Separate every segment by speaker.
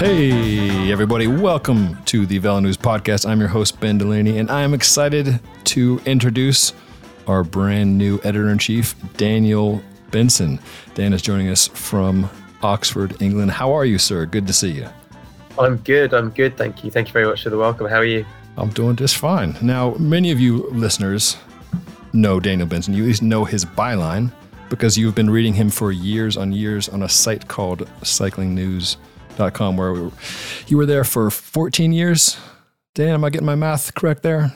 Speaker 1: Hey, everybody, welcome to the Velo News Podcast. I'm your host, Ben Delaney, and I am excited to introduce our brand new editor in chief, Daniel Benson. Dan is joining us from Oxford, England. How are you, sir? Good to see you.
Speaker 2: I'm good. I'm good. Thank you. Thank you very much for the welcome. How are you?
Speaker 1: I'm doing just fine. Now, many of you listeners know Daniel Benson. You at least know his byline because you've been reading him for years on years on a site called cyclingnews.com where we were, you were there for 14 years. Dan, am I getting my math correct there?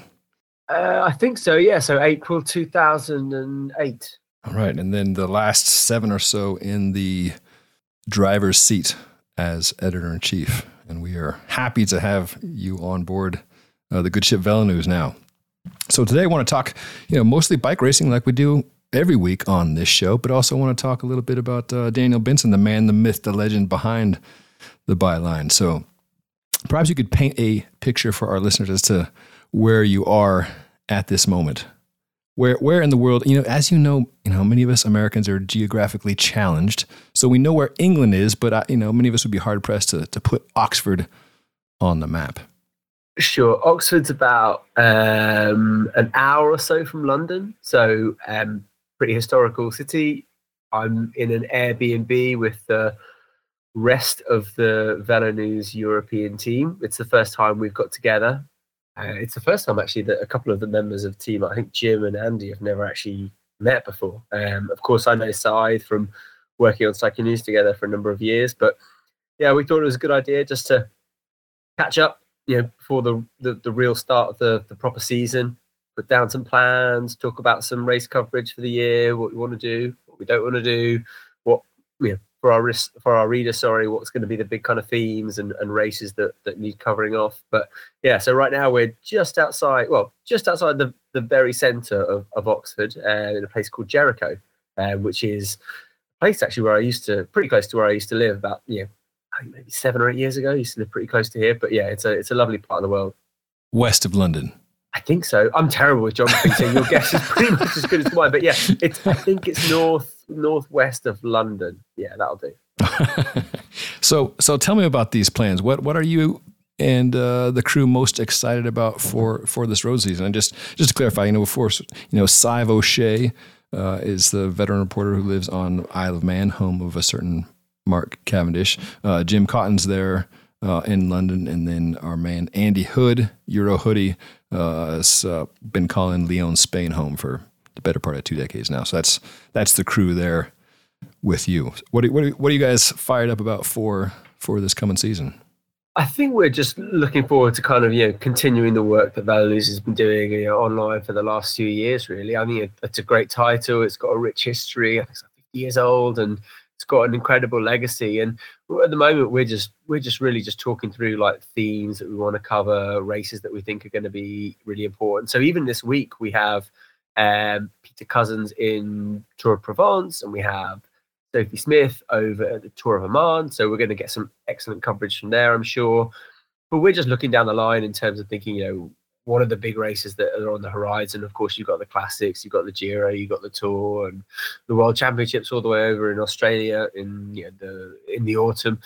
Speaker 2: Uh, I think so. Yeah. So April 2008.
Speaker 1: All right. And then the last seven or so in the driver's seat as editor in chief. And we are happy to have you on board uh, the Good Ship Velo News now. So today I want to talk, you know, mostly bike racing like we do every week on this show, but also want to talk a little bit about uh, Daniel Benson, the man, the myth, the legend behind the byline. So perhaps you could paint a picture for our listeners as to where you are at this moment. Where, where in the world, you know, as you know, you know, many of us Americans are geographically challenged, so we know where England is, but uh, you know, many of us would be hard pressed to to put Oxford on the map.
Speaker 2: Sure. Oxford's about um, an hour or so from London, so um, pretty historical city. I'm in an Airbnb with the rest of the Velo News European team. It's the first time we've got together. Uh, it's the first time actually that a couple of the members of the team, I think Jim and Andy, have never actually met before. Um, of course, I know Sadhbh from working on Cycling News together for a number of years, but yeah, we thought it was a good idea just to catch up, you know, before the the, the real start of the, the proper season, put down some plans, talk about some race coverage for the year, what we want to do, what we don't want to do, what you know, for our for our readers, sorry, what's going to be the big kind of themes and, and races that that need covering off. But yeah, so right now we're just outside, well, just outside the the very centre of, of Oxford, uh, in a place called Jericho, uh, which is a place actually where I used to, pretty close to where I used to live about you know maybe seven or eight years ago. I used to live pretty close to here, but yeah, it's a it's a lovely part of the world.
Speaker 1: West of London.
Speaker 2: I think so. I'm terrible with geography, so your guess is pretty much as good as mine. But yeah, it's I think it's north northwest of London. Yeah, that'll do.
Speaker 1: so so tell me about these plans. What what are you and uh, the crew most excited about for for this road season? And just just to clarify, you know, before you know, Sadhbh O'Shea uh, is the veteran reporter who lives on Isle of Man, home of a certain Mark Cavendish. Uh, Jim Cotton's there uh, in London, and then our man Andy Hood, Euro Hoodie, uh, has uh, been calling Leon, Spain home for the better part of two decades now. So that's that's the crew there with you. What are, what are, what are you guys fired up about for for this coming season?
Speaker 2: I think we're just looking forward to kind of you know continuing the work that Velo News has been doing you know, online for the last few years. Really, I mean it's a great title. It's got a rich history. I think it's like 50 years old, and it's got an incredible legacy. And at the moment, we're just we're just really just talking through like themes that we want to cover, races that we think are going to be really important. So even this week, we have um, Peter Cossins in Tour of Provence, and we have Sophie Smith over at the Tour of Oman. So we're going to get some excellent coverage from there, I'm sure. But we're just looking down the line in terms of thinking, you know, one of the big races that are on the horizon. Of course, you've got the classics, you've got the Giro, you've got the Tour, and the World Championships all the way over in Australia in you know, the in the autumn.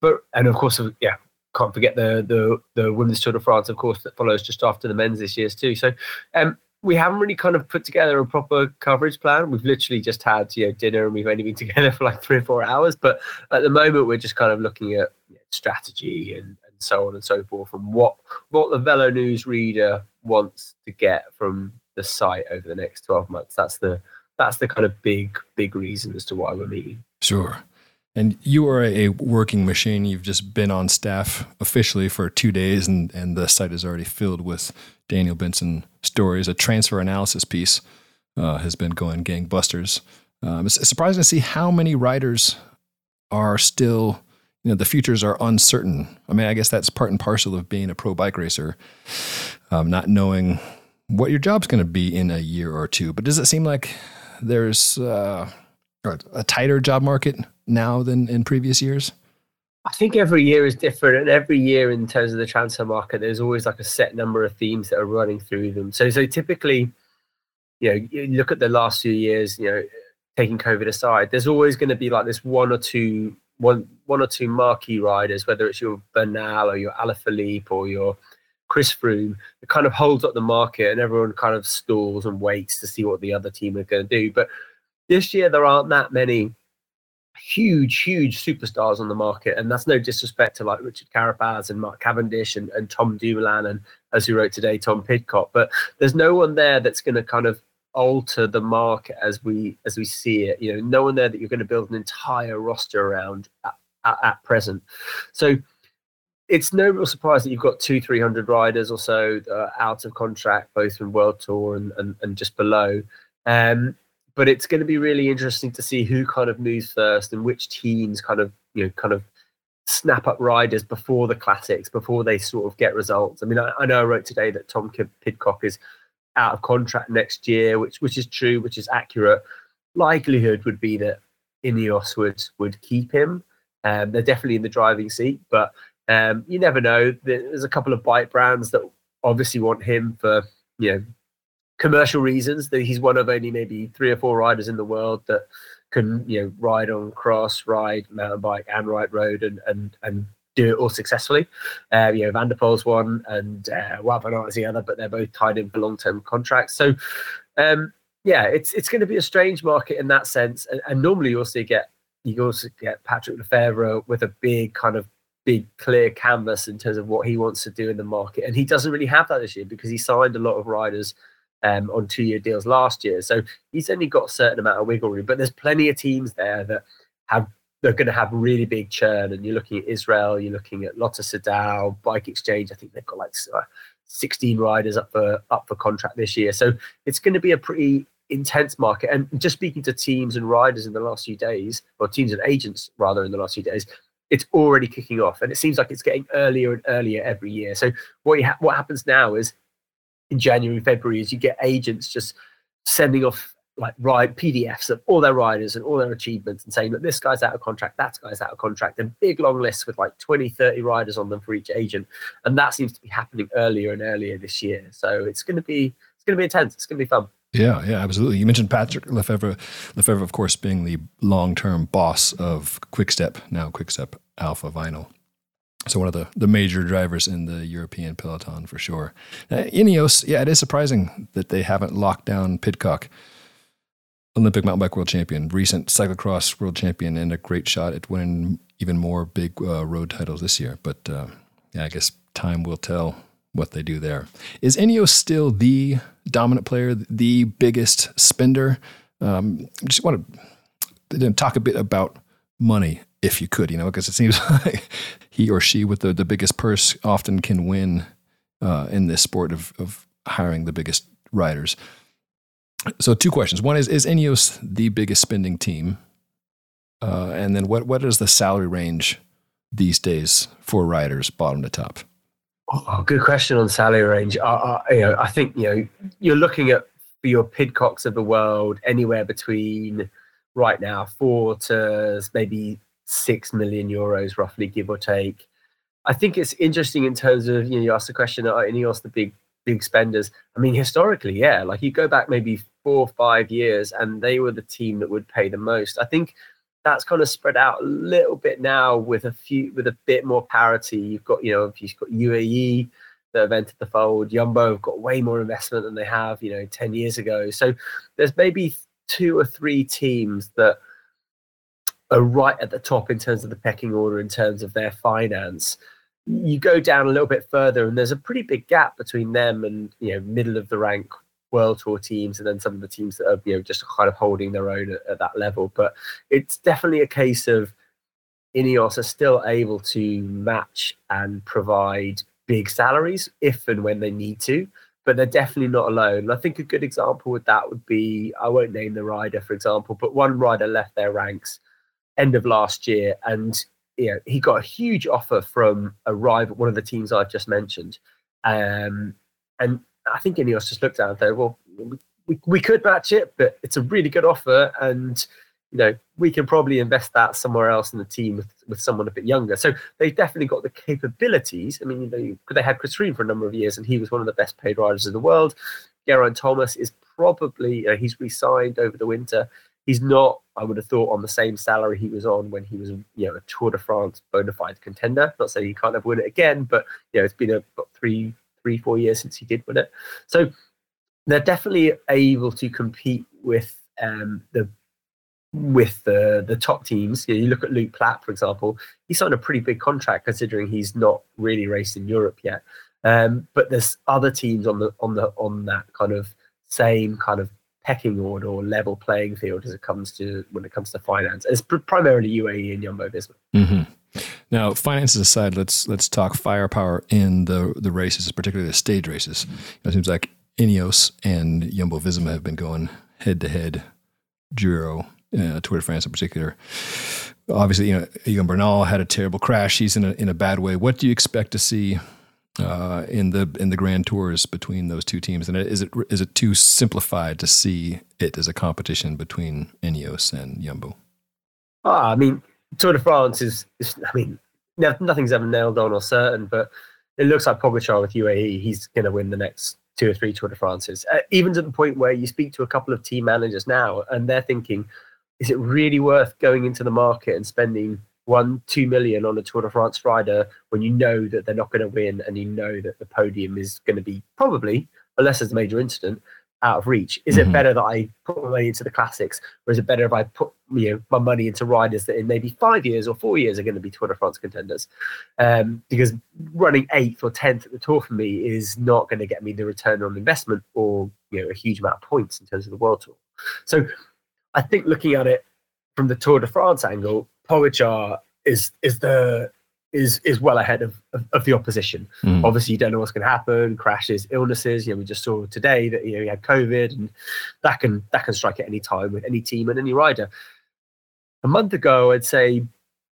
Speaker 2: But and of course, yeah, can't forget the the the Women's Tour de France, of course, that follows just after the men's this year's too. So, um, we haven't really kind of put together a proper coverage plan. We've literally just had you know dinner and we've only been together for like three or four hours. But at the moment, we're just kind of looking at strategy and so on and so forth, and what what the Velo News reader wants to get from the site over the next twelve months. That's the that's the kind of big big reason as to why we're meeting.
Speaker 1: Sure. And you are a working machine. You've just been on staff officially for two days, and, and the site is already filled with Daniel Benson stories. A transfer analysis piece uh, has been going gangbusters. Um, it's surprising to see how many writers are still you know the futures are uncertain. I mean, I guess that's part and parcel of being a pro bike racer, um, not knowing what your job's going to be in a year or two. But does it seem like there's uh, a tighter job market now than in previous years?
Speaker 2: I think every year is different, and every year in terms of the transfer market, there's always like a set number of themes that are running through them. So, so typically, you know, you look at the last few years, you know, taking COVID aside, there's always going to be like this one or two one one or two marquee riders, whether it's your Bernal or your Alaphilippe or your Chris Froome, it kind of holds up the market and everyone kind of stalls and waits to see what the other team are going to do. But this year there aren't that many huge, huge superstars on the market, and that's no disrespect to like Richard Carapaz and Mark Cavendish and, and Tom Dumoulin and as we wrote today, Tom Pidcock. But there's no one there that's going to kind of alter the market as we as we see it. You know, no one there that you're going to build an entire roster around at, at, at present. So it's no real surprise that you've got two, three hundred riders or so out of contract, both in World Tour and and, and just below. Um, but it's going to be really interesting to see who kind of moves first and which teams kind of you know kind of snap up riders before the classics before they sort of get results i mean i, I know i wrote today that tom pidcock is out of contract next year which which is true which is accurate likelihood would be that ineos would would keep him. Um, they're definitely in the driving seat but um, you never know. There's a couple of bike brands that obviously want him for you know commercial reasons. That he's one of only maybe three or four riders in the world that can you know ride on cross, ride mountain bike, and ride road, and and and do it all successfully. Uh, you know, Van der Poel's one, and uh, is the other, but they're both tied in for long term contracts. So, um, yeah, it's it's going to be a strange market in that sense. And, and normally you also get you also get Patrick Lefevere with a big kind of big clear canvas in terms of what he wants to do in the market, and he doesn't really have that this year because he signed a lot of riders um, on two year deals last year. So he's only got a certain amount of wiggle room, but there's plenty of teams there that have they're going to have really big churn. And you're looking at Israel, you're looking at Lotto Soudal, Bike Exchange. I think they've got like uh, 16 riders up for up for contract this year. So it's going to be a pretty intense market. And just speaking to teams and riders in the last few days, or teams and agents rather in the last few days, it's already kicking off, and it seems like it's getting earlier and earlier every year. So what ha- what happens now is in January, February is you get agents just sending off like ride PDFs of all their riders and all their achievements and saying that this guy's out of contract, that guy's out of contract, and big long lists with like 20, 30 riders on them for each agent. And that seems to be happening earlier and earlier this year. So it's gonna be it's gonna be intense. It's gonna be fun.
Speaker 1: Yeah, yeah, absolutely. You mentioned Patrick Lefevere, Lefevere, of course, being the long-term boss of Quickstep, now Quickstep Alpha Vinyl. So one of the, the major drivers in the European peloton for sure. Uh, Ineos, yeah, it is surprising that they haven't locked down Pidcock, Olympic mountain bike world champion, recent cyclocross world champion, and a great shot at winning even more big uh, road titles this year. But uh, yeah, I guess time will tell what they do there. Is Ineos still the dominant player, the biggest spender? Um, just want to talk a bit about money if you could, you know, because it seems like he or she with the, the biggest purse often can win uh, in this sport of, of hiring the biggest riders. So, two questions. One is Is Ineos the biggest spending team? Uh, and then, what, what is the salary range these days for riders, bottom to top?
Speaker 2: Oh, good question on salary range. Uh, you know, I think you know you're looking at for your Pidcocks of the world anywhere between right now four to maybe six million euros, roughly, give or take. I think it's interesting in terms of you know you asked the question, are Ineos the big big spenders? I mean, historically, yeah. Like you go back maybe four or five years, and they were the team that would pay the most. I think that's kind of spread out a little bit now with a few with a bit more parity. You've got you know you've got UAE that have entered the fold. Jumbo have got way more investment than they have you know ten years ago. So there's maybe two or three teams that are right at the top in terms of the pecking order in terms of their finance you go down a little bit further and there's a pretty big gap between them and you know middle of the rank world tour teams and then some of the teams that are you know just kind of holding their own at, at that level but it's definitely a case of ineos are still able to match and provide big salaries if and when they need to but they're definitely not alone. I think a good example with that would be I won't name the rider, for example, but one rider left their ranks end of last year, and you know he got a huge offer from a rival, one of the teams I've just mentioned, um, and I think Ineos just looked at it and said, "Well, we, we could match it, but it's a really good offer, and you know we can probably invest that somewhere else in the team with, with someone a bit younger." So they've definitely got the capabilities. I mean, they they had Chris Froome for a number of years, and he was one of the best paid riders in the world. Geraint Thomas is probably uh, he's re-signed over the winter he's not. I would have thought on the same salary he was on when he was, you know, a Tour de France bona fide contender. Not saying he can't have win it again, but you know, it's been a three, three, four years since he did win it. So they're definitely able to compete with um, the with the the top teams. You, know, you look at Luke Plapp, for example. He signed a pretty big contract considering he's not really raced in Europe yet. Um, but there's other teams on the on the on that kind of same kind of pecking order or level playing field as it comes to when it comes to finance. It's pr- primarily UAE and Jumbo Visma.
Speaker 1: Mm-hmm. Now, finances aside, let's let's talk firepower in the the races, particularly the stage races. It seems like Ineos and Jumbo Visma have been going head to head. Giro, uh, Tour de France in particular. Obviously, you know, Egan Bernal had a terrible crash. He's in a in a bad way. What do you expect to see uh, in the in the Grand Tours between those two teams? And is it is it too simplified to see it as a competition between Ineos and Jumbo?
Speaker 2: Oh, I mean, Tour de France is, is I mean, nothing's ever nailed on or certain, but it looks like Pogacar with UAE, he's going to win the next two or three Tour de France's. Uh, even to the point where you speak to a couple of team managers now, and they're thinking, is it really worth going into the market and spending one, two million on a Tour de France rider when you know that they're not going to win and you know that the podium is going to be probably, unless there's a major incident, out of reach? Is mm-hmm. it better that I put my money into the classics, or is it better if I put you know my money into riders that in maybe five years or four years are going to be Tour de France contenders? Um, because running eighth or tenth at the Tour for me is not going to get me the return on investment or you know a huge amount of points in terms of the World Tour. So I think looking at it from the Tour de France angle, Pogacar is is the is is well ahead of, of, of the opposition. Mm. Obviously, you don't know what's going to happen. Crashes, illnesses. You know, we just saw today that you know he had COVID, and that can that can strike at any time with any team and any rider. A month ago, I'd say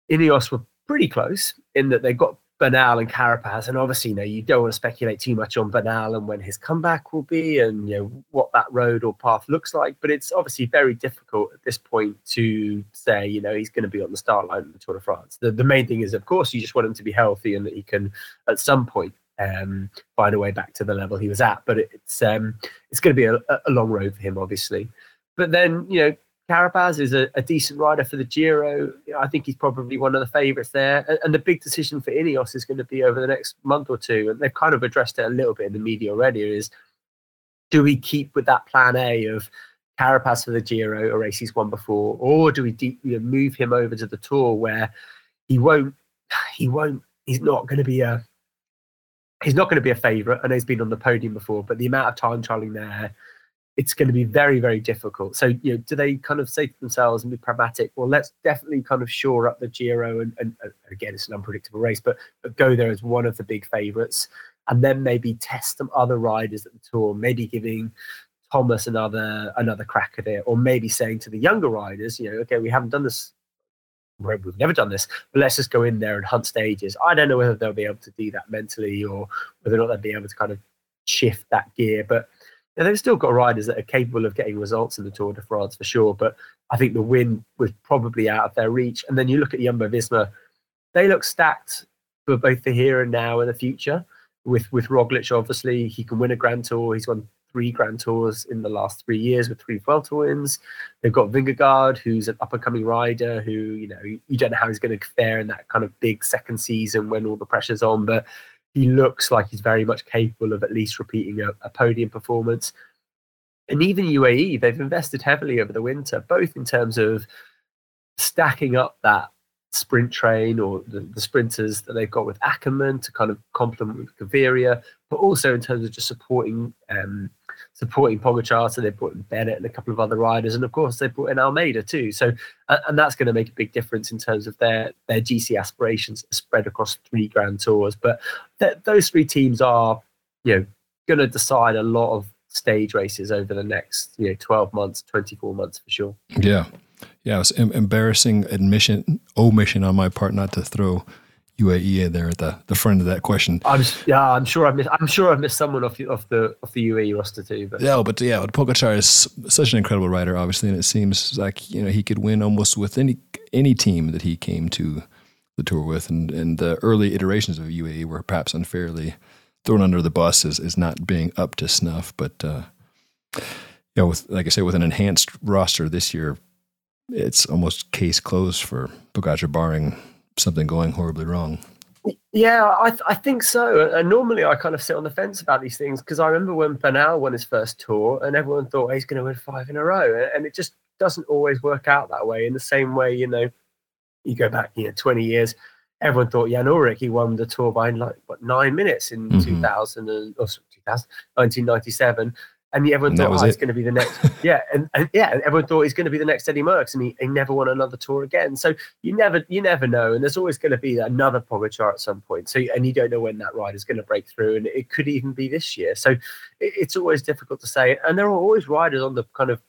Speaker 2: Ineos were pretty close in that they got Bernal and Carapaz, and obviously, you know, you don't want to speculate too much on Bernal and when his comeback will be, and you know what that road or path looks like. But it's obviously very difficult at this point to say, you know, he's going to be on the start line of the Tour de France. The, the main thing is, of course, you just want him to be healthy and that he can, at some point, um, find a way back to the level he was at. But it's um, it's going to be a, a long road for him, obviously. But then, you know, Carapaz is a, a, decent rider for the Giro. I think he's probably one of the favourites there. And, and, the big decision for Ineos is going to be over the next month or two. And they've kind of addressed it a little bit in the media already. Is do we keep with that plan A of Carapaz for the Giro, a race he's won before, or do we deep, you know, move him over to the Tour where he won't, he won't, he's not going to be a, he's not going to be a favourite. I know he's been on the podium before, but the amount of time trialing there it's going to be very, very difficult. So, you know, do they kind of say to themselves and be pragmatic? Well, let's definitely kind of shore up the Giro, and, and, and again, it's an unpredictable race, but, but go there as one of the big favourites, and then maybe test some other riders at the tour, maybe giving Thomas another another crack at it, or maybe saying to the younger riders, you know, okay, we haven't done this we've never done this, but let's just go in there and hunt stages. I don't know whether they'll be able to do that mentally or whether or not they'll be able to kind of shift that gear. But they've still got riders that are capable of getting results in the Tour de France for sure. But I think the win was probably out of their reach. And then you look at Jumbo Visma, they look stacked for both the here and now and the future. With with Roglic, obviously, he can win a Grand Tour. He's won three Grand Tours in the last three years with three Vuelta wins. They've got Vingegaard, who's an up and coming rider who, you know, you don't know how he's going to fare in that kind of big second season when all the pressure's on. But he looks like he's very much capable of at least repeating a, a podium performance. And even UAE, they've invested heavily over the winter, both in terms of stacking up that sprint train or the, the, sprinters that they've got with Ackermann to kind of complement with Gaviria, but also in terms of just supporting um, supporting Pogacar. So they brought in Bennett and a couple of other riders, and of course they brought in Almeida too. So and that's going to make a big difference in terms of their their GC aspirations spread across three Grand Tours. But th- those three teams are you know going to decide a lot of stage races over the next you know 12 months 24 months for sure
Speaker 1: yeah yeah, it's an embarrassing admission, omission on my part not to throw UAE there at the, the front of that question.
Speaker 2: I'm yeah, I'm sure I've missed. I'm sure I've missed someone off the off the off the UAE roster too. But
Speaker 1: yeah, but yeah, Pogacar is such an incredible rider, obviously, and it seems like you know he could win almost with any any team that he came to the tour with, and and the early iterations of UAE were perhaps unfairly thrown under the bus as, as not being up to snuff, but. uh yeah, with like I say, with an enhanced roster this year, it's almost case closed for Pogacar, barring something going horribly wrong.
Speaker 2: Yeah, I, th- I think so. And normally I kind of sit on the fence about these things because I remember when Bernal won his first tour and everyone thought oh, he's going to win five in a row. And it just doesn't always work out that way. In the same way, you know, you go back, you know, 20 years, everyone thought Jan Ullrich, he won the tour by like, what, nine minutes in mm-hmm. 2000 and, or 2000, 1997 and everyone thought oh, he's going to be the next. yeah, and, and, yeah, everyone thought he's going to be the next Eddie Merckx, and he, he, never won another tour again. So you never you never know, and there's always going to be another Pogacar at some point. So and you don't know when that ride is going to break through, and it could even be this year. So it, it's always difficult to say. And there are always riders on the kind of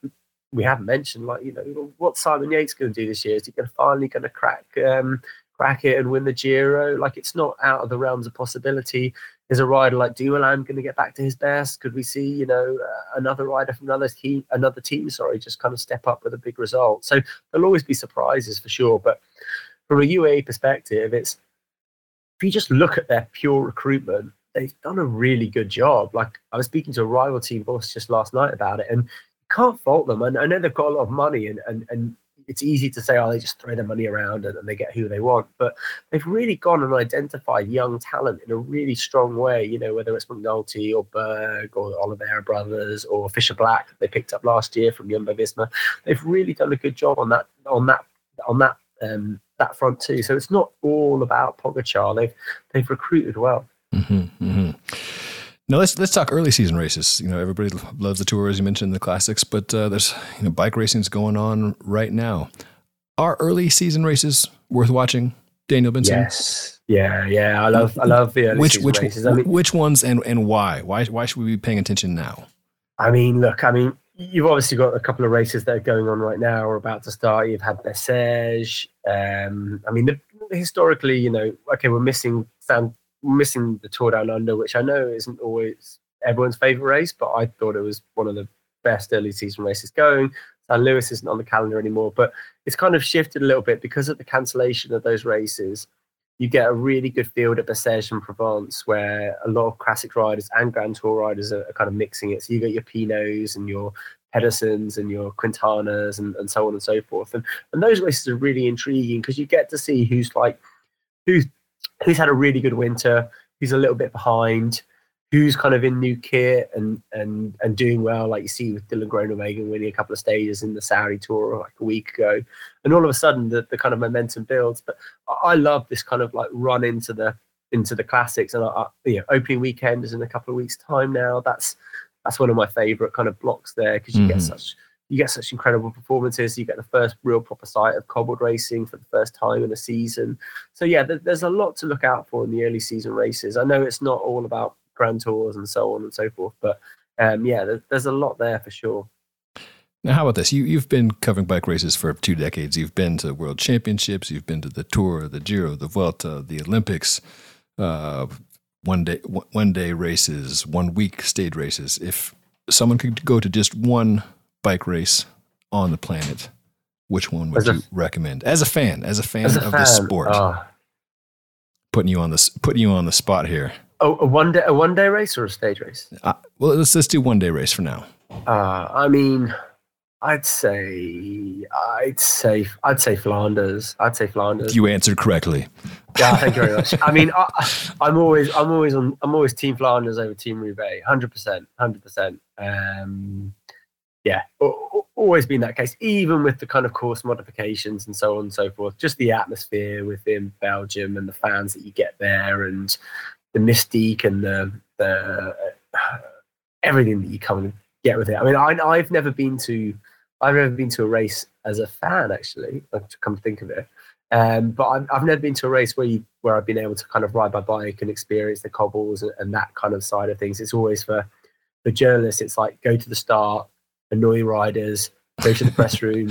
Speaker 2: we haven't mentioned, like you know, what Simon Yates going to do this year? Is he going to finally going to crack? Um, crack it and win the Giro. Like it's not out of the realms of possibility is a rider like Dumoulin going to get back to his best? Could we see, you know, uh, another rider from another team, another team, sorry, just kind of step up with a big result? So there'll always be surprises for sure. But from a UAE perspective, it's if you just look at their pure recruitment, they've done a really good job. Like I was speaking to a rival team boss just last night about it, and you can't fault them. And I know they've got a lot of money, and and and it's easy to say, oh, they just throw their money around and, and, they get who they want. But they've really gone and identified young talent in a really strong way, you know, whether it's McNulty or Berg or Oliveira brothers or Fisher Black they picked up last year from Jumbo Visma. They've really done a good job on that on that on that um, that front too. So it's not all about Pogacar. They've they've recruited well.
Speaker 1: Mm-hmm, mm-hmm. Now let's let's talk early season races. You know, everybody loves the tour as you mentioned the classics, but uh, there's you know bike racing's going on right now. Are early season races worth watching? Daniel Benson.
Speaker 2: Yes. Yeah, yeah. I love I love the early
Speaker 1: which,
Speaker 2: season
Speaker 1: which,
Speaker 2: races. I
Speaker 1: mean, which ones and and why? Why why should we be paying attention now?
Speaker 2: I mean, look. I mean, you've obviously got a couple of races that are going on right now or about to start. You've had Bessèges. Um, I mean, the, historically, you know, okay, we're missing San missing the Tour Down Under, which I know isn't always everyone's favorite race, but I thought it was one of the best early season races going. San Luis isn't on the calendar anymore, but it's kind of shifted a little bit because of the cancellation of those races. You get a really good field at Bessèges and Provence, where a lot of classic riders and Grand Tour riders are, are kind of mixing it. So you get your Pinots and your Pedersens and your Quintanas and, and so on and so forth. And and those races are really intriguing because you get to see who's like who's who's had a really good winter, who's a little bit behind, who's kind of in new kit and and and doing well, like you see with Dylan Groenewegen winning a couple of stages in the Saudi tour like a week ago, and all of a sudden the, the kind of momentum builds. But I, love this kind of like run into the into the classics, and I, you know, opening weekend is in a couple of weeks' time now. That's that's one of my favorite kind of blocks there because you mm-hmm. get such you get such incredible performances. You get the first real proper sight of cobbled racing for the first time in a season. So yeah, there's a lot to look out for in the early season races. I know it's not all about grand tours and so on and so forth, but um, yeah, there's a lot there for sure.
Speaker 1: Now, how about this? You you've been covering bike races for two decades. You've been to World Championships. You've been to the Tour, the Giro, the Vuelta, the Olympics. Uh, one day one day races, one week stage races. If someone could go to just one bike race on the planet, which one would you recommend as a fan? As a fan as a of fan, the sport, uh, putting you on the putting you on the spot here.
Speaker 2: Oh, a one day a one day race or a stage race?
Speaker 1: Uh, well, let's let's do one day race for now.
Speaker 2: Uh, I mean, I'd say I'd say I'd say Flanders. I'd say Flanders.
Speaker 1: You answered correctly.
Speaker 2: Yeah, thank you very much. I mean, I, am always I'm always on I'm always Team Flanders over Team Roubaix. Hundred percent, hundred percent. Um, yeah, always been that case, even with the kind of course modifications and so on and so forth. Just the atmosphere within Belgium and the fans that you get there, and the mystique and the the uh, everything that you come and get with it. I mean, I, I've never been to I've never been to a race as a fan, actually. To come to think of it, um, but I've, I've never been to a race where you where I've been able to kind of ride my bike and experience the cobbles and, and that kind of side of things. It's always for the journalists. It's like go to the start, annoy riders, go to the press room,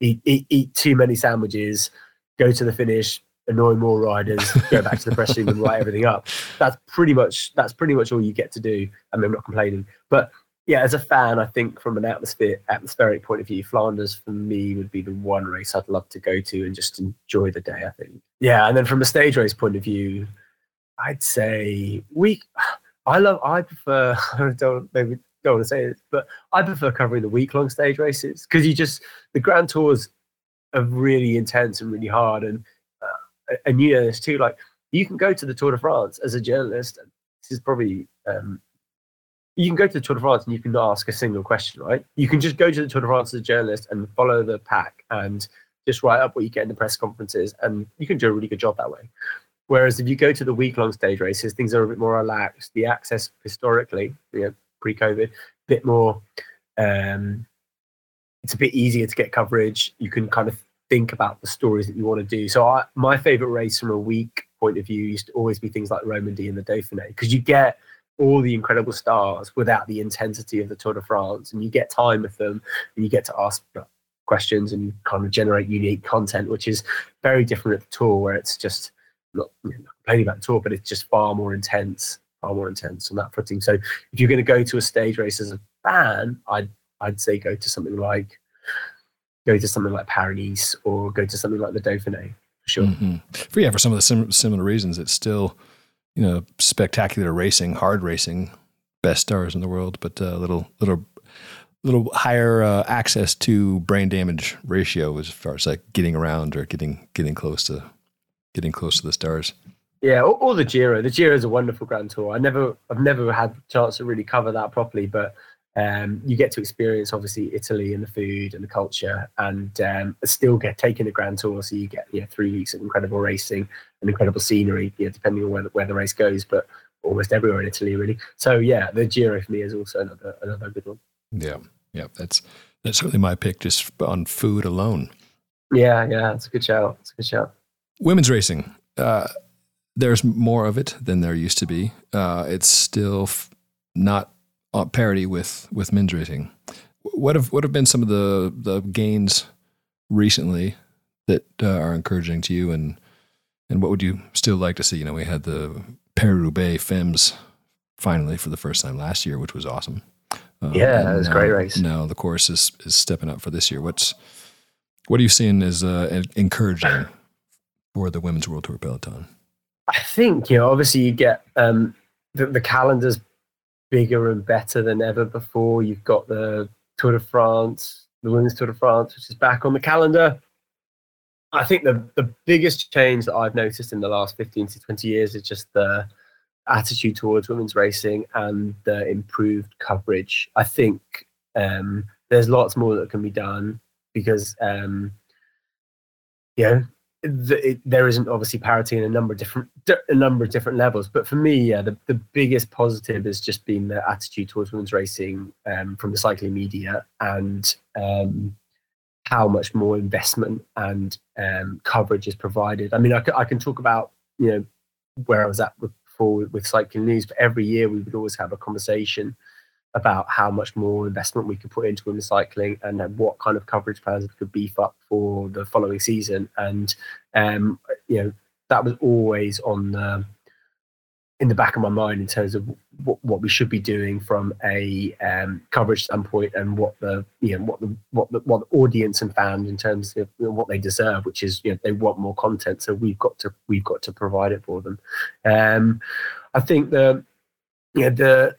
Speaker 2: eat, eat, eat too many sandwiches, go to the finish, annoy more riders, go back to the press room and write everything up. That's pretty much that's pretty much all you get to do. I mean, I'm not complaining, but yeah, as a fan, I think from an atmosphere atmospheric point of view, Flanders for me would be the one race I'd love to go to and just enjoy the day. I think. Yeah, and then from a stage race point of view, I'd say we. I love. I prefer. I don't maybe don't want to say it, but I prefer covering the week long stage races because you just the Grand Tours are really intense and really hard. And uh, and you know this too. Like you can go to the Tour de France as a journalist. This is probably um, you can go to the Tour de France and you can ask a single question, right? You can just go to the Tour de France as a journalist and follow the pack and just write up what you get in the press conferences, and you can do a really good job that way. Whereas if you go to the week long stage races, things are a bit more relaxed. The access historically, you know, pre COVID, a bit more um, it's a bit easier to get coverage. You can kind of think about the stories that you want to do. So I, my favorite race from a week point of view used to always be things like Romandie and the Dauphiné because you get all the incredible stars without the intensity of the Tour de France, and you get time with them, and you get to ask questions and kind of generate unique content, which is very different at the Tour, where it's just not, you know, complaining about the Tour, but it's just far more intense, far more intense on that footing. So if you're going to go to a stage race as a fan, I'd I'd say go to something like go to something like Paris or go to something like the Dauphiné for sure. Mm-hmm.
Speaker 1: For yeah, for some of the sim- similar reasons, it's still you know spectacular racing, hard racing, best stars in the world, but a uh, little little little higher uh, access to brain damage ratio as far as like getting around or getting getting close to getting close to the stars.
Speaker 2: Yeah, or, or the Giro. The Giro is a wonderful Grand Tour. I never, I've never had a chance to really cover that properly, but um, you get to experience obviously Italy and the food and the culture, and um, still get taken a grand tour. So you get you know, three weeks of incredible racing and incredible scenery, you know, depending on where the, where the race goes, but almost everywhere in Italy really. So yeah, the Giro for me is also another another good one.
Speaker 1: Yeah, yeah, that's that's certainly my pick just on food alone.
Speaker 2: Yeah, yeah, it's a good shout. It's a good shout.
Speaker 1: Women's racing. Uh, there's more of it than there used to be. Uh, it's still f- not parity with with men's racing. What have what have been some of the the gains recently that uh, are encouraging to you, and and what would you still like to see? You know, we had the Paris Roubaix Femmes finally for the first time last year, which was awesome.
Speaker 2: Uh, yeah, it was
Speaker 1: a
Speaker 2: great race.
Speaker 1: Now the course is is stepping up for this year. What's what are you seeing as uh, encouraging for the women's World Tour peloton?
Speaker 2: I think you know, obviously, you get um, the, the calendar's bigger and better than ever before. You've got the Tour de France, the Women's Tour de France, which is back on the calendar. I think the, the biggest change that I've noticed in the last 15 to 20 years is just the attitude towards women's racing and the improved coverage. I think um, there's lots more that can be done because, um, the, it, there isn't obviously parity in a number of different a number of different levels. But for me, yeah, the, the biggest positive has just been the attitude towards women's racing um, from the cycling media and um, how much more investment and um, coverage is provided. I mean, I, I can talk about you know where I was at before with, with cycling news, but every year we would always have a conversation about how much more investment we could put into women's cycling and what kind of coverage plans we could beef up for the following season. And um, you know that was always on the, in the back of my mind in terms of what, what we should be doing from a um, coverage standpoint and what the you know what the what the what the audience and fans in terms of you know, what they deserve, which is you know they want more content, so we've got to we've got to provide it for them. Um, I think the you know the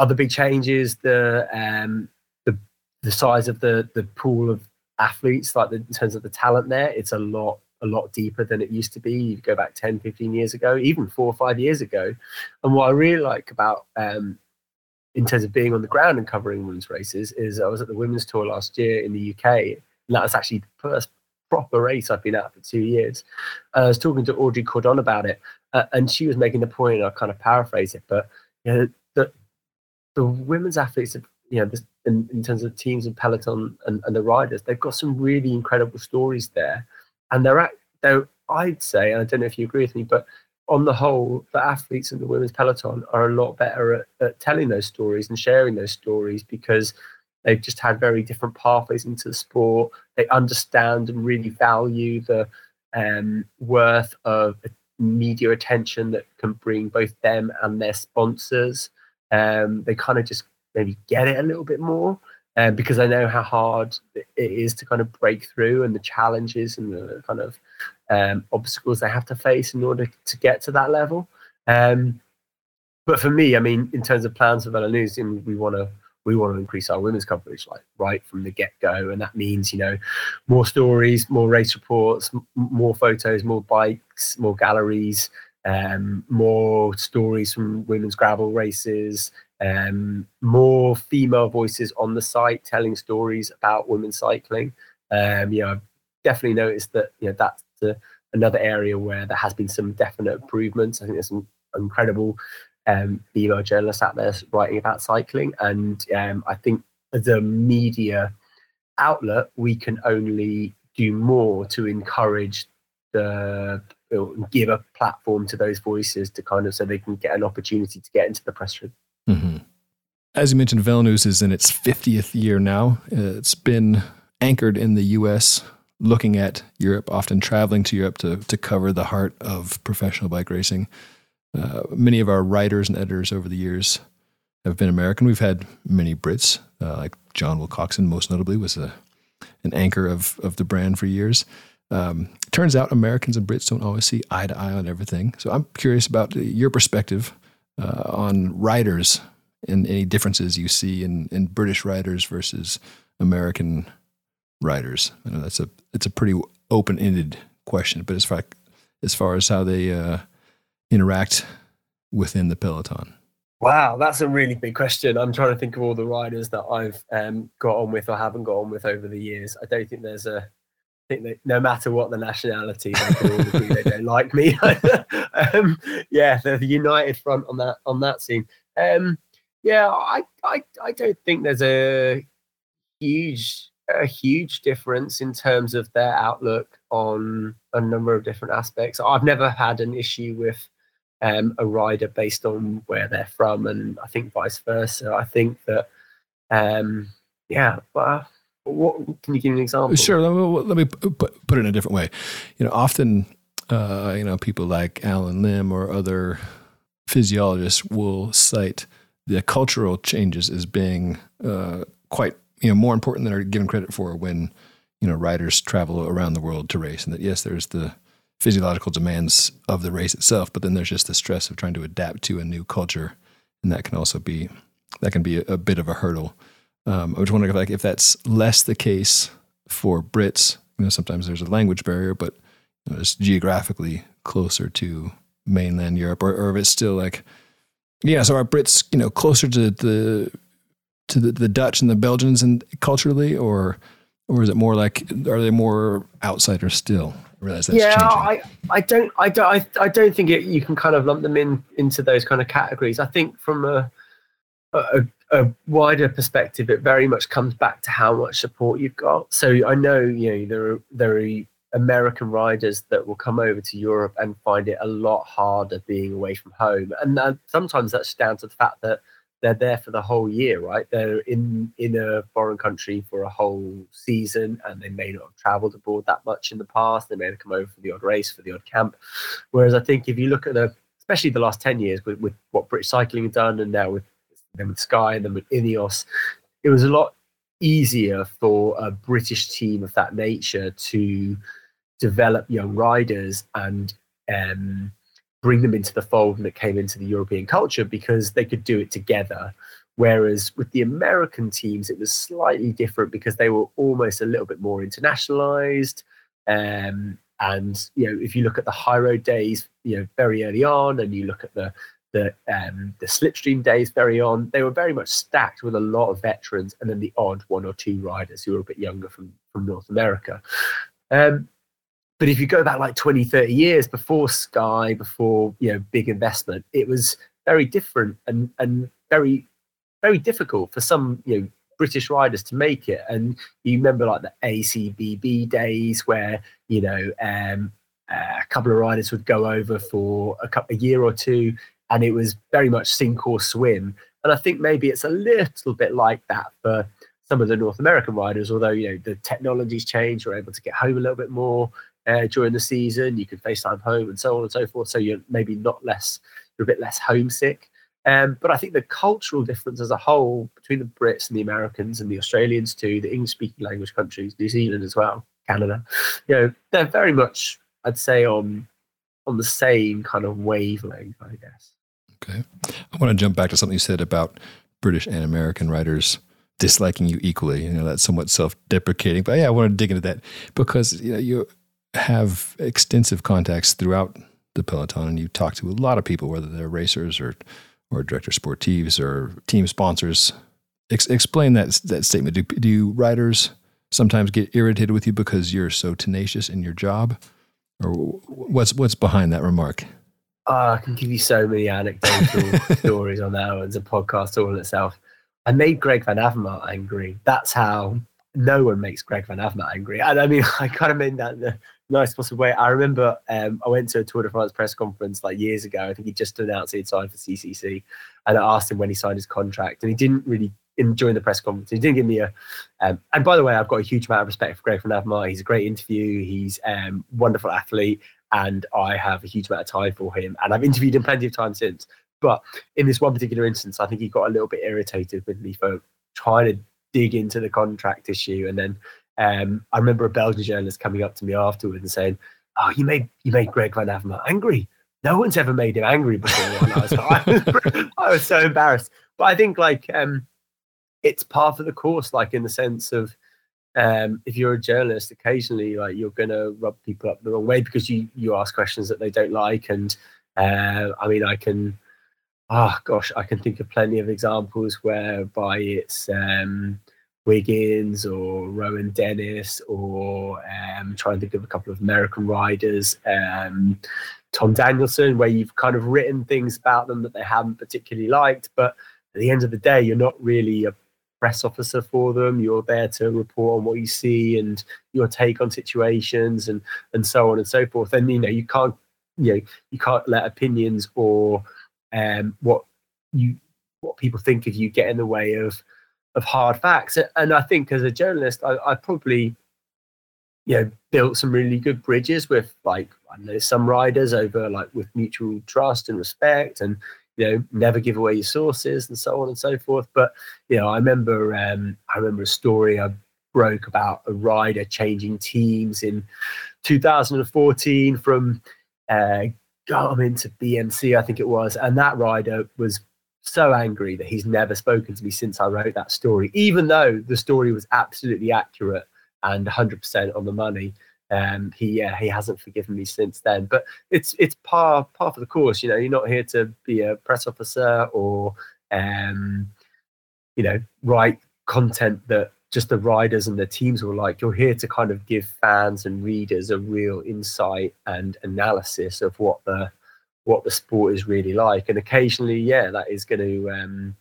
Speaker 2: other big changes the um the the size of the the pool of athletes like the, in terms of the talent there it's a lot a lot deeper than it used to be. You go back 10 15 years ago even four or five years ago. And what i really like about um in terms of being on the ground and covering women's races is i was at the women's tour last year in the uk and that was actually the first proper race i've been at for two years. Uh, i was talking to audrey cordon about it uh, and she was making the point i kind of paraphrase it but you know, the women's athletes, you know, in, in terms of teams and peloton and, and the riders, they've got some really incredible stories there, and they're at, they're I'd say, and I don't know if you agree with me, but on the whole, the athletes in the women's peloton are a lot better at, at telling those stories and sharing those stories because they've just had very different pathways into the sport. They understand and really value the um, worth of media attention that can bring both them and their sponsors. Um, they kind of just maybe get it a little bit more um, because I know how hard it is to kind of break through and the challenges and the kind of um, obstacles they have to face in order to get to that level. Um, but for me, I mean, in terms of plans for VeloNews, we want to we want to increase our women's coverage like right from the get-go and that means you know more stories more race reports m- more photos more bikes more galleries um, more stories from women's gravel races um, more female voices on the site telling stories about women's cycling um, you know i've definitely noticed that you know that's the, another area where there has been some definite improvements i think there's some incredible um, female journalists out there writing about cycling. And um, I think as a media outlet, we can only do more to encourage the give a platform to those voices to kind of so they can get an opportunity to get into the press room. Mm-hmm.
Speaker 1: As you mentioned, VeloNews is in its 50th year now. Uh, it's been anchored in the U.S., looking at Europe, often traveling to Europe to, to cover the heart of professional bike racing. Uh, many of our writers and editors over the years have been American. We've had many Brits, uh, like John Wilcockson, most notably, was a, an anchor of, of the brand for years. Um, turns out Americans and Brits don't always see eye to eye on everything. So I'm curious about your perspective uh, on writers and any differences you see in, in British writers versus American writers. I know that's a it's a pretty open ended question, but as far as far as how they uh, interact within the peloton?
Speaker 2: Wow, that's a really big question. I'm trying to think of all the riders that I've um, got on with or haven't got on with over the years. I don't think there's a think that no matter what the nationality, they can all agree they don't like me. um, yeah, the united front on that on that scene. Um, yeah, I, I I don't think there's a huge a huge difference in terms of their outlook on a number of different aspects. I've never had an issue with um, a rider based on where they're from, and I think vice versa. I think that, um, yeah, but what can you give me an example?
Speaker 1: Sure. Let me, put it in a different way. You know, often, uh, you know, people like Allen Lim or other physiologists will cite the cultural changes as being uh, quite, you know, more important than are given credit for when, you know, riders travel around the world to race. And that yes, there's the physiological demands of the race itself, but then there's just the stress of trying to adapt to a new culture, and that can also be that can be a, a bit of a hurdle. Um, I was wondering if like if that's less the case for Brits. You know, sometimes there's a language barrier, but you know, it's geographically closer to mainland Europe, or, or if it's still like, yeah. So are Brits, you know, closer to the to the, the Dutch and the Belgians and culturally, or or is it more like are they more outsiders still? realize that's
Speaker 2: yeah,
Speaker 1: changing.
Speaker 2: I, I don't, I don't, I, I don't think it, you can kind of lump them in into those kind of categories. I think from a, a, a wider perspective, it very much comes back to how much support you've got. So I know, you know, there are there are American riders that will come over to Europe and find it a lot harder being away from home, and that, sometimes that's down to the fact that they're there for the whole year, right? They're in in a foreign country for a whole season, and they may not have travelled abroad that much in the past. They may have come over for the odd race, for the odd camp. Whereas I think if you look at the, especially the last ten years with, with what British cycling have done, and now with then with Sky and then with Ineos, it was a lot easier for a British team of that nature to develop young riders and um, bring them into the fold that came into the European culture because they could do it together. Whereas with the American teams, it was slightly different because they were almost a little bit more internationalized. Um, and you know, if you look at the high road days, you know, very early on, and you look at the the um, the slipstream days very on, they were very much stacked with a lot of veterans, and then the odd one or two riders who were a bit younger from from North America. Um, but if you go back like 20, 30 years before Sky, before you know big investment, it was very different and and very very difficult for some you know British riders to make it. And you remember like the ACBB days where you know um, a couple of riders would go over for a couple a year or two, and it was very much sink or swim. And I think maybe it's a little bit like that for some of the North American riders, although you know the technology's changed, we're able to get home a little bit more uh, during the season. You can FaceTime home and so on and so forth. So you're maybe not less, you're a bit less homesick. Um, but I think the cultural difference as a whole between the Brits and the Americans and the Australians too, the English-speaking language countries, New Zealand as well, Canada, you know, they're very much, I'd say, on on the same kind of wavelength, I guess.
Speaker 1: Okay, I want to jump back to something you said about British and American writers disliking you equally. You know, that's somewhat self-deprecating. But yeah, I want to dig into that because you know you have extensive contacts throughout the peloton, and you talk to a lot of people, whether they're racers or or director sportives or team sponsors. Ex- explain that that statement. Do, do riders sometimes get irritated with you because you're so tenacious in your job, or what's what's behind that remark?
Speaker 2: Oh, I can give you so many anecdotal stories on that. It's a podcast all in itself. I made Greg Van Avermaet angry. That's how no one makes Greg Van Avermaet angry. And I mean, I kind of mean that in the nice possible way. I remember um, I went to a Tour de France press conference like years ago. I think he just announced he'd signed for CCC. And I asked him when he signed his contract. And he didn't really enjoy the press conference. He didn't give me a. Um, and by the way, I've got a huge amount of respect for Greg Van Avermaet. He's a great interview. He's a um, wonderful athlete. And I have a huge amount of time for him. And I've interviewed him plenty of times since. But in this one particular instance, I think he got a little bit irritated with me for trying to dig into the contract issue. And then um, I remember a Belgian journalist coming up to me afterwards and saying, "Oh, you made you made Greg Van Avermaet angry. No one's ever made him angry before." I was, I was so embarrassed. But I think like um, it's part of the course, like in the sense of um, if you're a journalist, occasionally like you're gonna rub people up the wrong way because you you ask questions that they don't like. And uh, I mean, I can oh gosh, I can think of plenty of examples whereby it's um, Wiggins or Rohan Dennis or um, trying to think of a couple of American riders, um, Tom Danielson, where you've kind of written things about them that they haven't particularly liked, but at the end of the day, you're not really a press officer for them. You're there to report on what you see and your take on situations and and so on and so forth. And you know, you can't you know you can't let opinions or um, what you what people think of you get in the way of of hard facts. And I think as a journalist, I, I probably you know built some really good bridges with like I know some riders over like with mutual trust and respect and you know never give away your sources and so on and so forth but you know i remember um i remember a story i broke about a rider changing teams in 2014 from uh Garmin to BMC, I think it was. And that rider was so angry that he's never spoken to me since I wrote that story, even though the story was absolutely accurate and 100% on the money. Um, he yeah, he hasn't forgiven me since then. But it's it's part part of the course. You know, you're not here to be a press officer or um, you know write content that just the riders and the teams will like. You're here to kind of give fans and readers a real insight and analysis of what the what the sport is really like. And occasionally, yeah, that is going to um,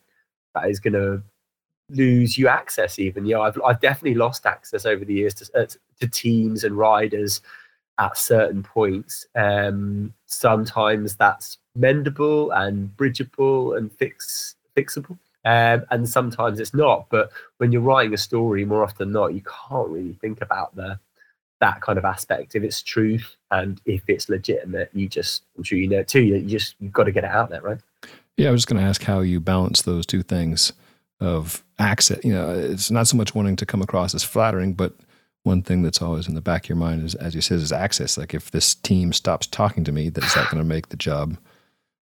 Speaker 2: that is going to lose you access. Even yeah, I've I've definitely lost access over the years to uh, to teams and riders at certain points. Um, sometimes that's mendable and bridgeable and fix fixable um, and sometimes it's not. But when you're writing a story, more often than not, you can't really think about the that kind of aspect. If it's truth and if it's legitimate, you just I'm sure you know too. You, you just you've got to get it out there, right?
Speaker 1: Yeah, I was just going to ask how you balance those two things of access. You know, it's not so much wanting to come across as flattering, but one thing that's always in the back of your mind is, as you said, is access. Like if this team stops talking to me, that's not going to make the job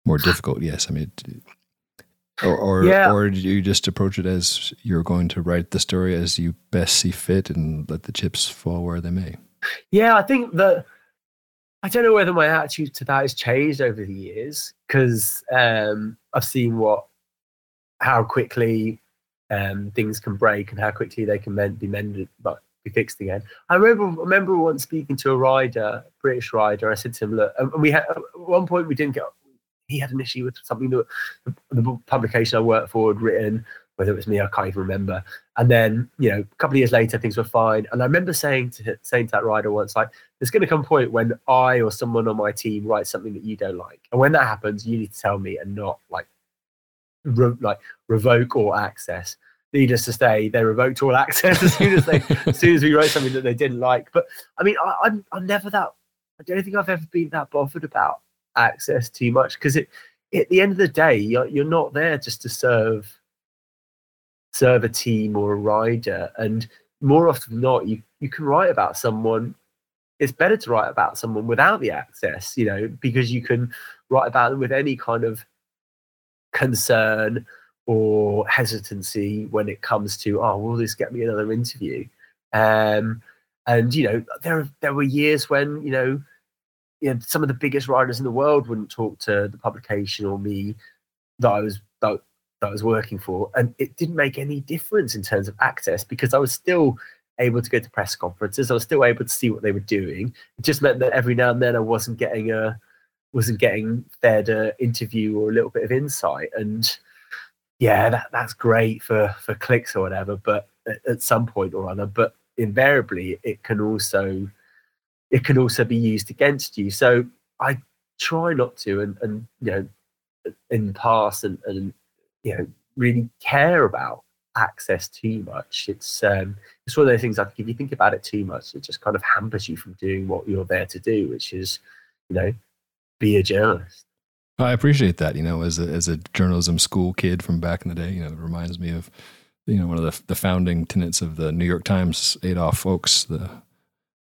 Speaker 1: more difficult. Yes, I mean, or or, yeah. or do you just approach it as you're going to write the story as you best see fit and let the chips fall where they may?
Speaker 2: Yeah, I think that I don't know whether my attitude to that has changed over the years because um, I've seen what how quickly um, things can break and how quickly they can mend, be mended, but be fixed again. I remember remember once speaking to a rider, British rider. I said to him, "Look," and we had at one point we didn't get he had an issue with something that the, the publication I worked for had written, whether it was me, I can't even remember. And then, you know, a couple of years later, things were fine. And I remember saying to saying to that rider once, like, there's going to come a point when I or someone on my team writes something that you don't like, and when that happens, you need to tell me and not like, re- like revoke all access. Needless to say, they revoked all access as soon as they, as soon as we wrote something that they didn't like. But I mean, I, I'm I'm never that. I don't think I've ever been that bothered about access too much because it at the end of the day you're, you're not there just to serve serve a team or a rider and more often than not you you can write about someone it's better to write about someone without the access you know because you can write about them with any kind of concern or hesitancy when it comes to oh will this get me another interview um, and you know there there were years when you know you know, some of the biggest writers in the world wouldn't talk to the publication or me that I was that, that I was working for, and it didn't make any difference in terms of access because I was still able to go to press conferences. I was still able to see what they were doing. It just meant that every now and then I wasn't getting a wasn't getting fed an interview or a little bit of insight. And yeah, that, that's great for for clicks or whatever. But at, at some point or other, but invariably it can also it can also be used against you. So I try not to, and and you know, in the past, and and you know, really care about access too much. It's um, it's one of those things. I think if you think about it too much, it just kind of hampers you from doing what you're there to do, which is, you know, be a journalist.
Speaker 1: I appreciate that. You know, as a as a journalism school kid from back in the day, you know, it reminds me of you know one of the the founding tenets of the New York Times, Adolph Ochs, the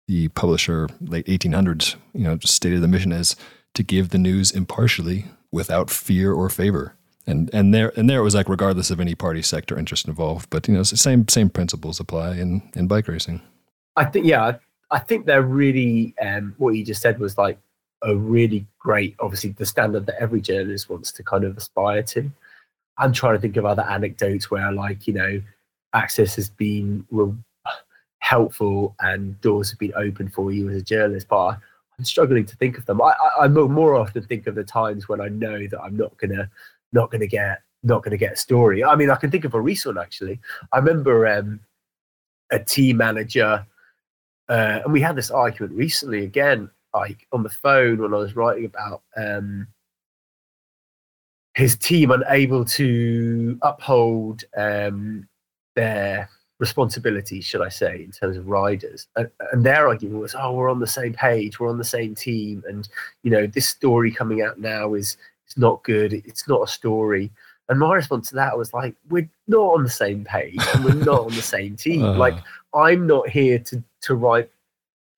Speaker 1: the publisher, late 1800s. You know, just stated the mission as to give the news impartially without fear or favor. And and there and there it was like regardless of any party sector interest involved. But you know, same same principles apply in in bike racing.
Speaker 2: I think yeah, I think they're really um, what you just said was like a really great, obviously the standard that every journalist wants to kind of aspire to. I'm trying to think of other anecdotes where, like, you know, access has been helpful and doors have been open for you as a journalist, but I'm struggling to think of them. I, I, I more often think of the times when I know that I'm not gonna not gonna get not gonna get a story. I mean, I can think of a recent actually. I remember um, a team manager, uh, and we had this argument recently again, like on the phone when I was writing about um, his team unable to uphold um, their responsibilities, should I say, in terms of riders. And, and, their argument was, "Oh, we're on the same page, we're on the same team, and you know this story coming out now is it's not good. It's not a story." And my response to that was like, "We're not on the same page, and we're not on the same team. Uh. Like, I'm not here to to write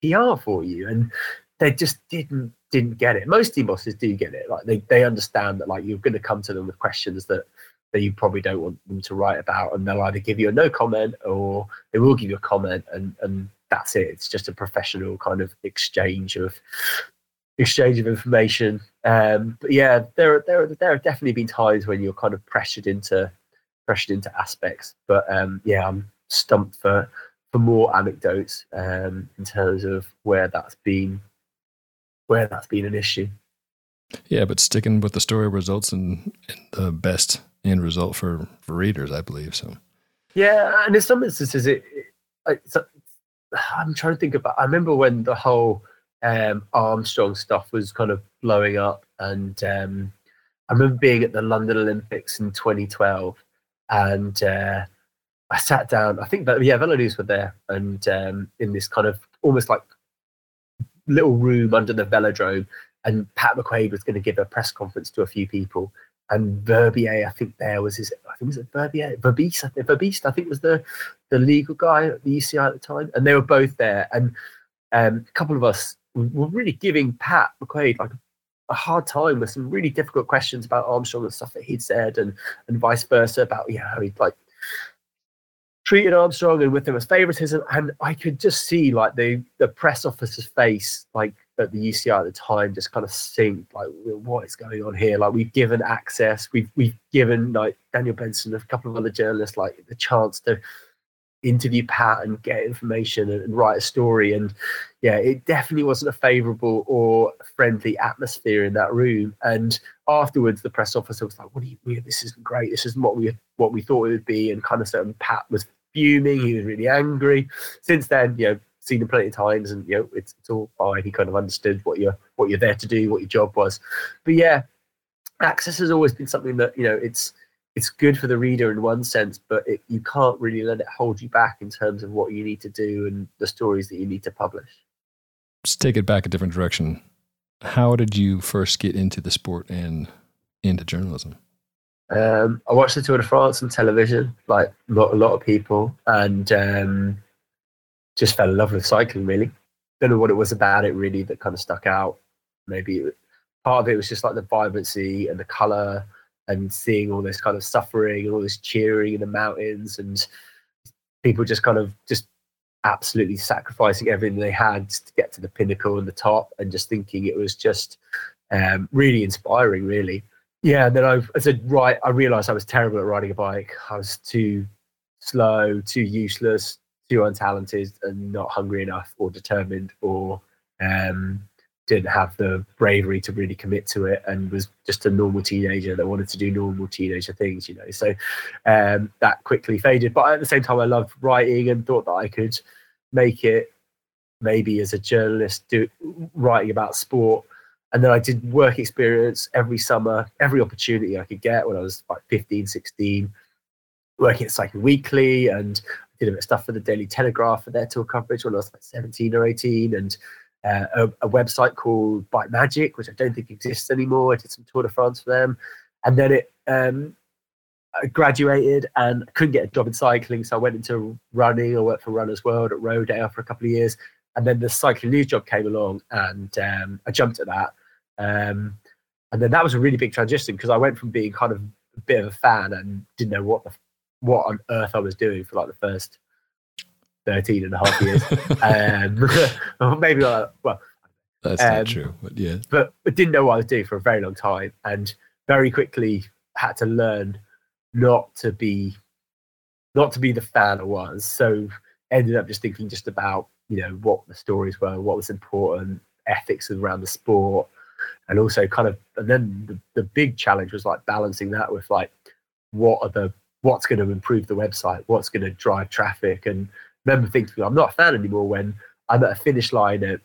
Speaker 2: PR for you." And they just didn't didn't get it. Most bosses do get it. Like they, they understand that like you're going to come to them with questions that that you probably don't want them to write about, and they'll either give you a no comment or they will give you a comment, and and that's it. It's just a professional kind of exchange of exchange of information. Um, but yeah, there there there have definitely been times when you're kind of pressured into pressured into aspects. But um, yeah, I'm stumped for for more anecdotes um, in terms of where that's been where that's been an issue.
Speaker 1: Yeah, but sticking with the story results in, in the best end result for, for readers, I believe. So,
Speaker 2: yeah, and in some instances, it, it it's, I'm trying to think about. I remember when the whole um, Armstrong stuff was kind of blowing up, and um, I remember being at the London Olympics in 2012, and uh, I sat down. I think that yeah, Velo were there, and um, in this kind of almost like little room under the velodrome, and Pat McQuaid was going to give a press conference to a few people. And Verbier, I think there was his, I think it was Verbier, Verbiest, I think, Verbiest, I think was the the legal guy at the UCI at the time, and they were both there. And um, a couple of us were really giving Pat McQuaid like a hard time with some really difficult questions about Armstrong and stuff that he'd said, and and vice versa about yeah how he'd like treated Armstrong and with him as favoritism. And I could just see like the the press officer's face, like at the UCI at the time, just kind of sink like what is going on here? Like we've given access, we've we've given like Daniel Benson, and a couple of other journalists, like the chance to interview Pat and get information and, and write a story. And yeah, it definitely wasn't a favourable or friendly atmosphere in that room. And afterwards, the press officer was like, "What do you? This isn't great. This isn't what we what we thought it would be." And kind of certain Pat was fuming. He was mm. really angry. Since then, you know, seen him plenty of times, and you know, it's it's all fine. He kind of understood what you're what you're there to do, what your job was. But yeah, access has always been something that you know it's it's good for the reader in one sense, but it, you can't really let it hold you back in terms of what you need to do and the stories that you need to publish.
Speaker 1: Let's take it back a different direction. How did you first get into the sport and into journalism?
Speaker 2: Um, I watched the Tour de France on television, like a lot, a lot of people, and um, just fell in love with cycling. Really, don't know what it was about it really that kind of stuck out. Maybe part of it was just like the vibrancy and the color, and seeing all this kind of suffering and all this cheering in the mountains and people just kind of just absolutely sacrificing everything they had to get to the pinnacle and the top and just thinking it was just um, really inspiring really yeah and then i I said right i realized i was terrible at riding a bike i was too slow too useless too untalented and not hungry enough or determined or um, didn't have the bravery to really commit to it and was just a normal teenager that wanted to do normal teenager things, you know. So um, that quickly faded. But at the same time, I loved writing and thought that I could make it maybe as a journalist, do writing about sport. And then I did work experience every summer, every opportunity I could get when I was like 15, 16, working at Cycling Weekly and did a bit of stuff for the Daily Telegraph for their tour coverage when I was like 17 or 18. And uh, a, a, website called Bike Magic, which I don't think exists anymore. I did some Tour de France for them, and then it um, I graduated and couldn't get a job in cycling, so I went into running. I worked for Runners World at Rodale for a couple of years, and then the cycling news job came along, and um, I jumped at that. Um, and then that was a really big transition because I went from being kind of a bit of a fan and didn't know what the what on earth I was doing for like the first 13 and a half years. um, maybe like, well,
Speaker 1: that's um, not true, but yeah.
Speaker 2: But, but didn't know what I was doing for a very long time, and very quickly had to learn not to be not to be the fan I was. So ended up just thinking just about you know what the stories were, what was important, ethics around the sport, and also kind of and then the, the big challenge was like balancing that with like what are the what's going to improve the website, what's going to drive traffic, and remember thinking I'm not a fan anymore when I'm at a finish line at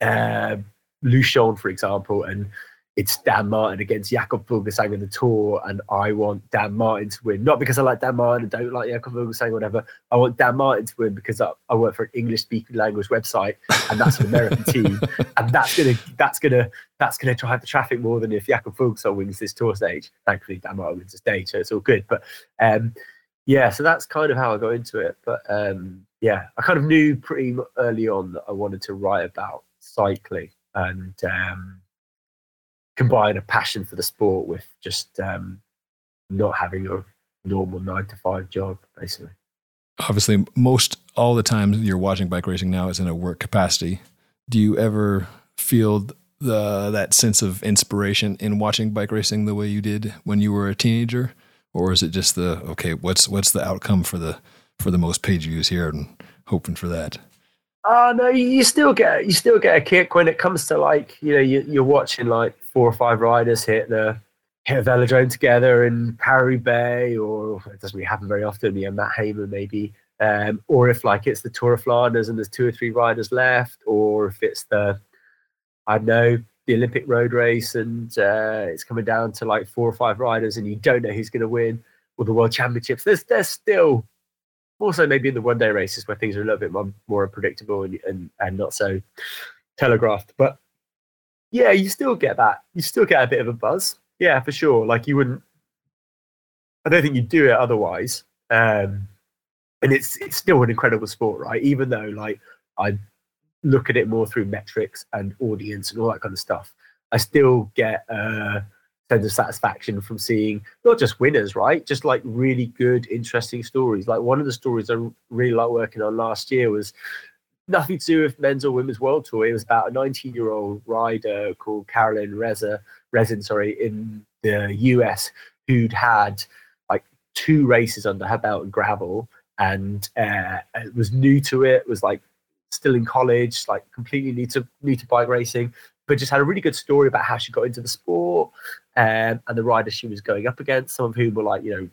Speaker 2: uh, Luchon, for example, and it's Dan Martin against Jakob Fuglsang in the tour, and I want Dan Martin to win. Not because I like Dan Martin and don't like Jakob Fuglsang or whatever. I want Dan Martin to win because I, I work for an English speaking language website, and that's an American team, and that's gonna that's gonna that's gonna drive the traffic more than if Jakob Fuglsang wins this tour stage. Thankfully, Dan Martin wins the stage, so it's all good. But um, yeah, so that's kind of how I got into it. But um, yeah, I kind of knew pretty early on that I wanted to write about cycling and um, combine a passion for the sport with just um, not having a normal nine to five job, basically.
Speaker 1: Obviously, most all the time you're watching bike racing now is in a work capacity. Do you ever feel the that sense of inspiration in watching bike racing the way you did when you were a teenager? or is it just the okay? What's what's the outcome for the for the most page views here, and hoping for that?
Speaker 2: Oh no, you still get you still get a kick when it comes to like you know you, you're watching like four or five riders hit the hit a velodrome together in Paris-Roubaix, or it doesn't really happen very often. You know, Mat Hayman maybe, um, or if like it's the Tour of Flanders and there's two or three riders left, or if it's the I know the Olympic road race and uh, it's coming down to like four or five riders and you don't know who's going to win or the world championships there's there's still also maybe in the one day races where things are a little bit more, more unpredictable and, and and not so telegraphed. But yeah you still get that. You still get a bit of a buzz. Yeah for sure. Like you wouldn't i don't think you'd do it otherwise. Um and it's it's still an incredible sport right? Even though like i look at it more through metrics and audience and all that kind of stuff, I still get a sense of satisfaction from seeing not just winners, right? Just like really good, interesting stories. Like one of the stories I really like working on last year was nothing to do with men's or women's world tour. It was about a 19 year old rider called Carolyn Reza, Rezin, sorry, in the US who'd had like two races under her belt in gravel and uh, was new to it, was like still in college, like completely new to new to bike racing, but just had a really good story about how she got into the sport um, and the riders she was going up against. Some of whom were like you know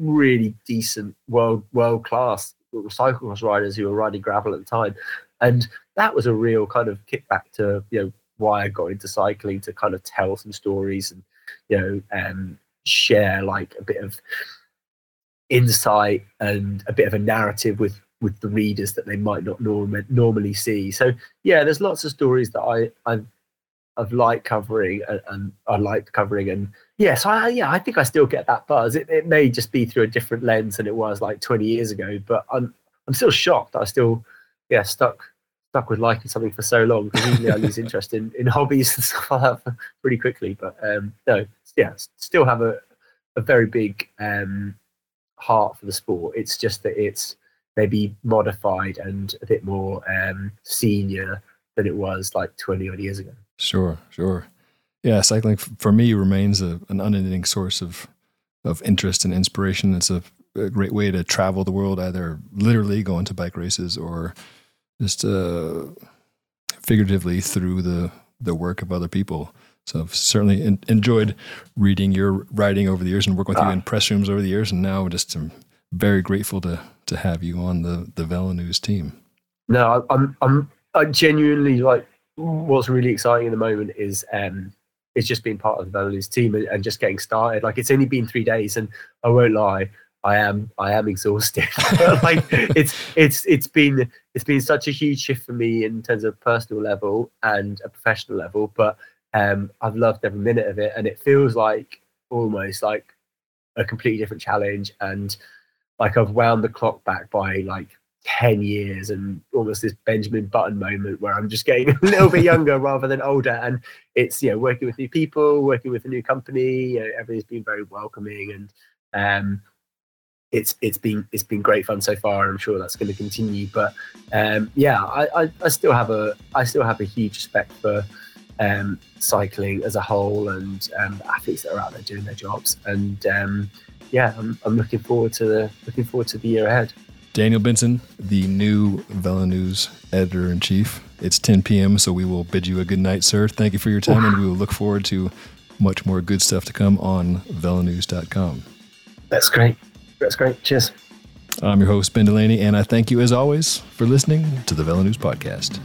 Speaker 2: really decent world world class cyclocross riders who were riding gravel at the time, and that was a real kind of kickback to you know why I got into cycling to kind of tell some stories and you know um, share like a bit of insight and a bit of a narrative with with the readers that they might not norm- normally see. So yeah, there's lots of stories that I I've, I've liked covering and, and I liked covering, and yeah, so I, yeah, I think I still get that buzz. It, it may just be through a different lens than it was like 20 years ago, but I'm I'm still shocked. I still yeah stuck stuck with liking something for so long because usually I lose interest in, in hobbies and stuff like that pretty quickly. But um, no, yeah, still have a, a very big um, heart for the sport. It's just that it's maybe modified and a bit more um, senior than it was like 20 odd years ago.
Speaker 1: Sure, sure. Yeah, cycling for me remains a, an unending source of of interest and inspiration. It's a, a, great way to travel the world, either literally going to bike races or just uh, figuratively through the the work of other people. So I've certainly in, enjoyed reading your writing over the years and working with ah. you in press rooms over the years, and now just am very grateful to to have you on the the VeloNews team.
Speaker 2: No, I'm I'm I genuinely like what's really exciting in the moment is um just being part of the VeloNews team and, and just getting started. Like it's only been three days, and I won't lie, I am I am exhausted. like it's it's it's been it's been such a huge shift for me in terms of personal level and a professional level. But um, I've loved every minute of it, and it feels like almost like a completely different challenge. And like I've wound the clock back by like 10 years and almost this Benjamin Button moment where I'm just getting a little bit younger rather than older. And it's, you know, working with new people, working with a new company, you know, everything's been very welcoming and um, it's it's been it's been great fun so far. and I'm sure that's going to continue. But um, yeah, I, I, I, still have a I still have a huge respect for um, cycling as a whole and um, athletes that are out there doing their jobs. And um, yeah, I'm, I'm looking forward to the looking forward to the year ahead.
Speaker 1: Daniel Benson, the new VeloNews editor in chief. It's 10 p.m., so we will bid you a good night, sir. Thank you for your time, and we will look forward to much more good stuff to come on velonews.com.
Speaker 2: That's great. That's great. Cheers.
Speaker 1: I'm your host, Ben Delaney, and I thank you as always for listening to the VeloNews Podcast.